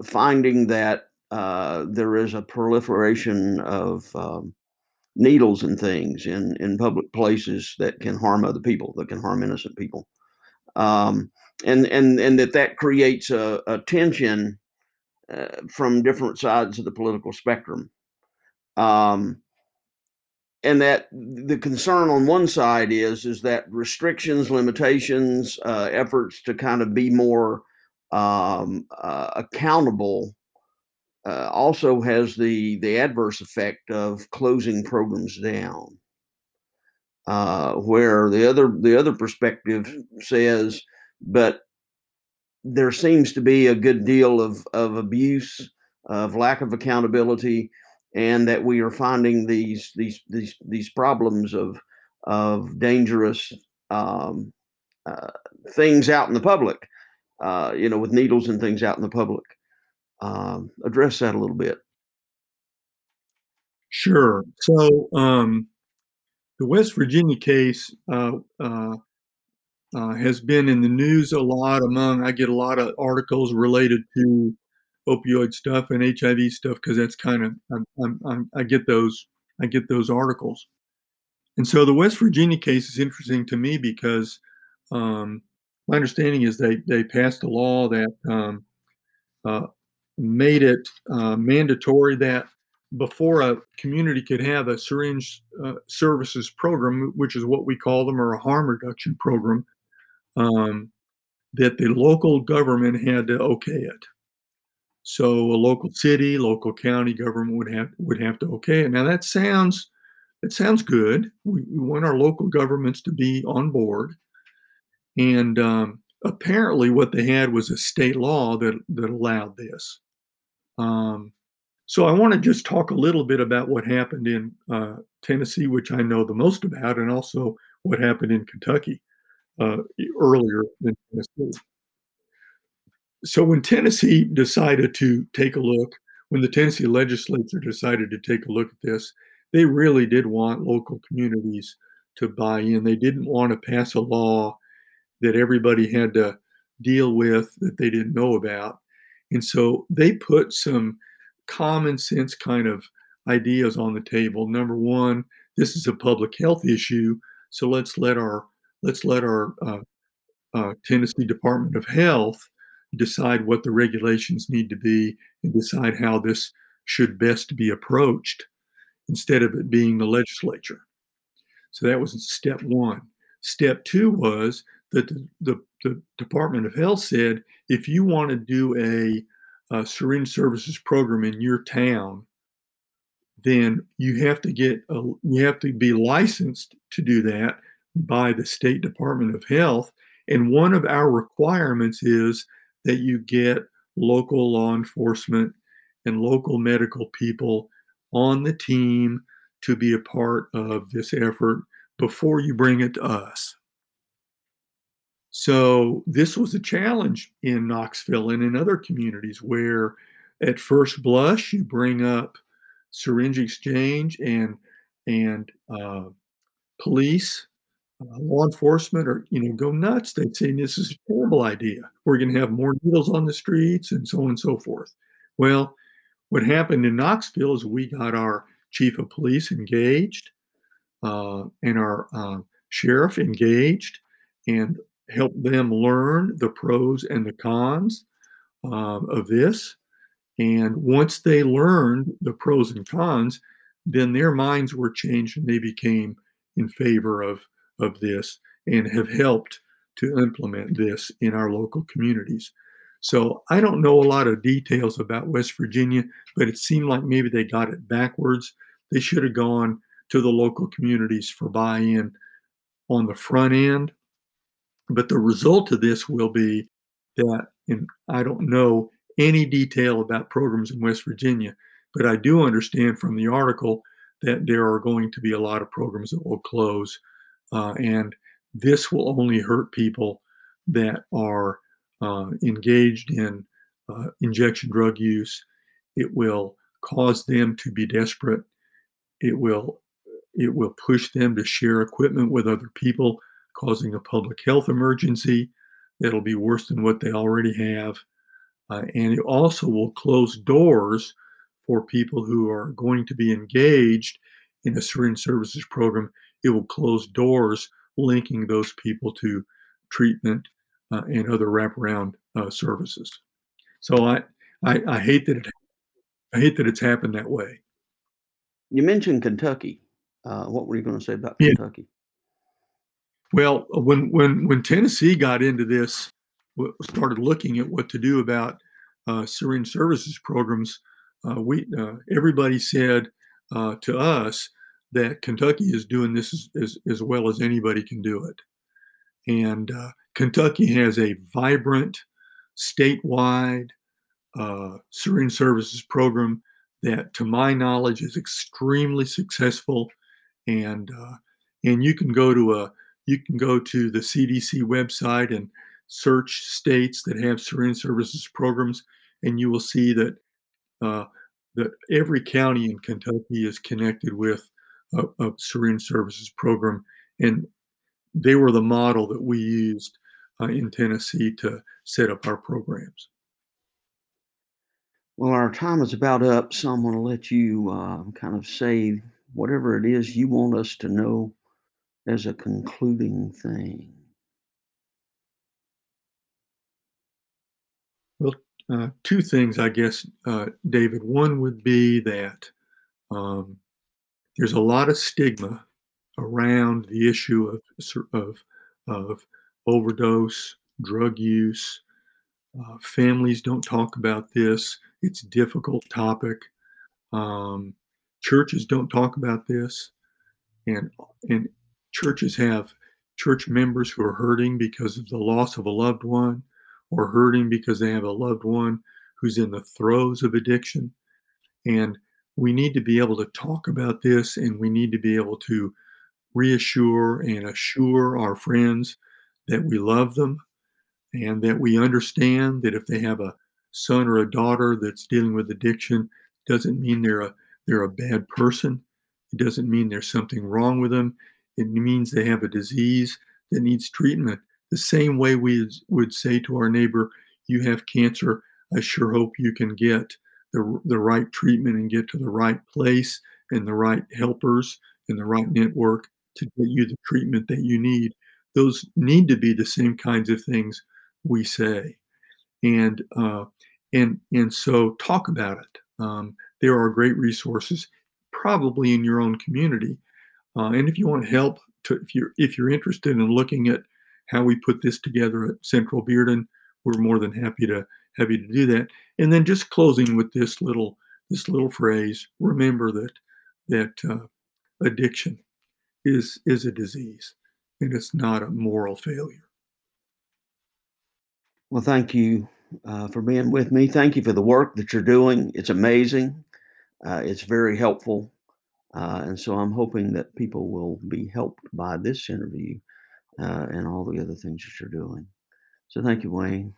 finding that there is a proliferation of um, needles and things in in public places that can harm other people, that can harm innocent people, um, and and and that that creates a, a tension uh, from different sides of the political spectrum. Um, and that the concern on one side is is that restrictions, limitations, uh, efforts to kind of be more um, uh, accountable uh, also has the the adverse effect of closing programs down. Uh, where the other the other perspective says, but there seems to be a good deal of of abuse, of lack of accountability, and that we are finding these these these these problems of of dangerous um, uh, things out in the public, uh, you know, with needles and things out in the public um, address that a little bit. Sure. So um, the West Virginia case uh, uh, uh, has been in the news a lot. Among I get a lot of articles related to opioid stuff and HIV stuff because that's kind of I'm, I'm, I'm, i get those I get those articles. And so the West Virginia case is interesting to me because um, my understanding is they they passed a law that um, uh, made it uh, mandatory that before a community could have a syringe uh, services program, which is what we call them, or a harm reduction program, um, that the local government had to okay it. So a local city, local county government would have would have to okay it. Now that sounds that sounds good. We, we want our local governments to be on board, and um, apparently what they had was a state law that that allowed this. Um, so I want to just talk a little bit about what happened in uh, Tennessee, which I know the most about, and also what happened in Kentucky uh, earlier than Tennessee. So when Tennessee decided to take a look, when the Tennessee legislature decided to take a look at this, they really did want local communities to buy in. They didn't want to pass a law that everybody had to deal with that they didn't know about. And so they put some common sense kind of ideas on the table. Number one, this is a public health issue. So let's let our let's let our uh, uh, Tennessee Department of Health decide what the regulations need to be and decide how this should best be approached instead of it being the legislature. So that was step one. Step two was that the, the, the Department of Health said if you want to do a, a syringe services program in your town, then you have to get a, you have to be licensed to do that by the State Department of Health. And one of our requirements is that you get local law enforcement and local medical people on the team to be a part of this effort before you bring it to us. So, this was a challenge in Knoxville and in other communities where, at first blush, you bring up syringe exchange and and uh, police, uh, law enforcement, or you know, go nuts. They'd say this is a terrible idea. We're going to have more needles on the streets and so on and so forth. Well, what happened in Knoxville is we got our chief of police engaged uh, and our uh, sheriff engaged and helped them learn the pros and the cons uh, of this. And once they learned the pros and cons, then their minds were changed and they became in favor of, of this and have helped to implement this in our local communities. So I don't know a lot of details about West Virginia, but it seemed like maybe they got it backwards. They should have gone to the local communities for buy in on the front end. But the result of this will be that, I don't know any detail about programs in West Virginia, but I do understand from the article that there are going to be a lot of programs that will close. Uh, and this will only hurt people that are uh, engaged in uh, injection drug use. It will cause them to be desperate. It will it will push them to share equipment with other people, causing a public health emergency that'll be worse than what they already have. Uh, and it also will close doors for people who are going to be engaged in a syringe services program. It will close doors linking those people to treatment uh, and other wraparound uh, services. So I, I, I hate that it, I hate that it's happened that way. You mentioned Kentucky. Uh, what were you going to say about yeah. Kentucky? Well, when when when Tennessee got into this, started looking at what to do about uh, syringe services programs, uh, we uh, everybody said uh, to us that Kentucky is doing this as, as, as, well as anybody can do it, and uh, Kentucky has a vibrant statewide uh, syringe services program that, to my knowledge, is extremely successful. And and you can go to a you can go to the CDC website and search states that have syringe services programs, and you will see that uh, that every county in Kentucky is connected with a, a services program, and they were the model that we used uh, in Tennessee to set up our programs. Well, our time is about up, so I'm going to let you uh, kind of say whatever it is you want us to know as a concluding thing. Well, uh, two things, I guess, uh, David. One would be that um, there's a lot of stigma around the issue of, of, of overdose, drug use. Uh, families don't talk about this. It's a difficult topic. Um, churches don't talk about this, and and churches have church members who are hurting because of the loss of a loved one, or hurting because they have a loved one who's in the throes of addiction, and we need to be able to talk about this, and we need to be able to reassure and assure our friends that we love them and that we understand that if they have a son or a daughter that's dealing with addiction doesn't mean they're a they're a bad person. It doesn't mean there's something wrong with them it means they have a disease that needs treatment the same way we would say to our neighbor you have cancer i sure hope you can get the, the right treatment and get to the right place and the right helpers and the right network to get you the treatment that you need. Those need to be the same kinds of things we say, and uh, and and so talk about it. Um, there are great resources, probably in your own community, uh, and if you want help, to, if you're if you're interested in looking at how we put this together at Central Bearden, we're more than happy to happy to do that. And then just closing with this little this little phrase: remember that that uh, addiction is is a disease, and it's not a moral failure. Well, thank you uh, for being with me. Thank you for the work that you're doing. It's amazing. Uh, it's very helpful. Uh, and so I'm hoping that people will be helped by this interview uh, and all the other things that you're doing. So thank you, Wayne.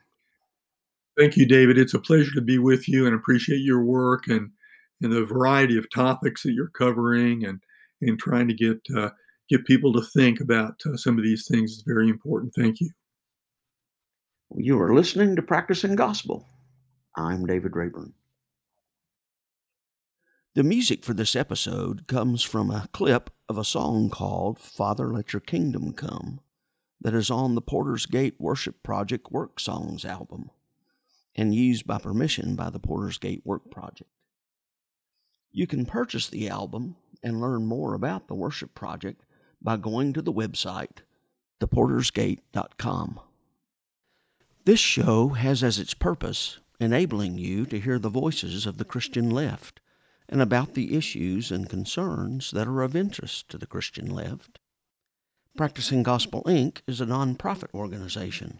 Thank you, David. It's a pleasure to be with you and appreciate your work and, and the variety of topics that you're covering and, and trying to get, uh, get people to think about uh, some of these things is very important. Thank you. You are listening to Practicing Gospel. I'm David Rayburn. The music for this episode comes from a clip of a song called Father Let Your Kingdom Come that is on the Porter's Gate Worship Project Work Songs album and used by permission by the Porter's Gate Work Project. You can purchase the album and learn more about the worship project by going to the website theportersgate.com. This show has as its purpose enabling you to hear the voices of the Christian left and about the issues and concerns that are of interest to the Christian left. Practicing Gospel Inc. is a nonprofit organization.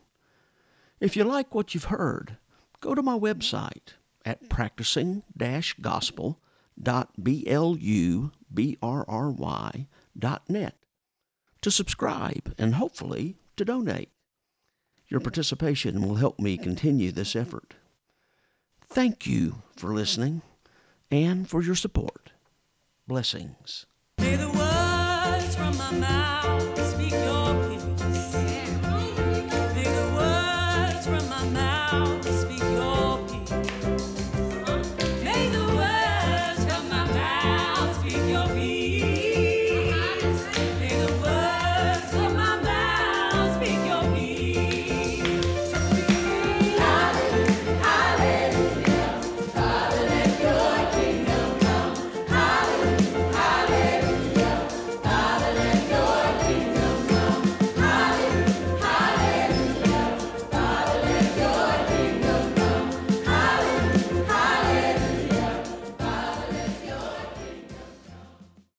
If you like what you've heard, go to my website at practicing-gospel.blubrry.net to subscribe and hopefully to donate. Your participation will help me continue this effort. Thank you for listening and for your support. Blessings.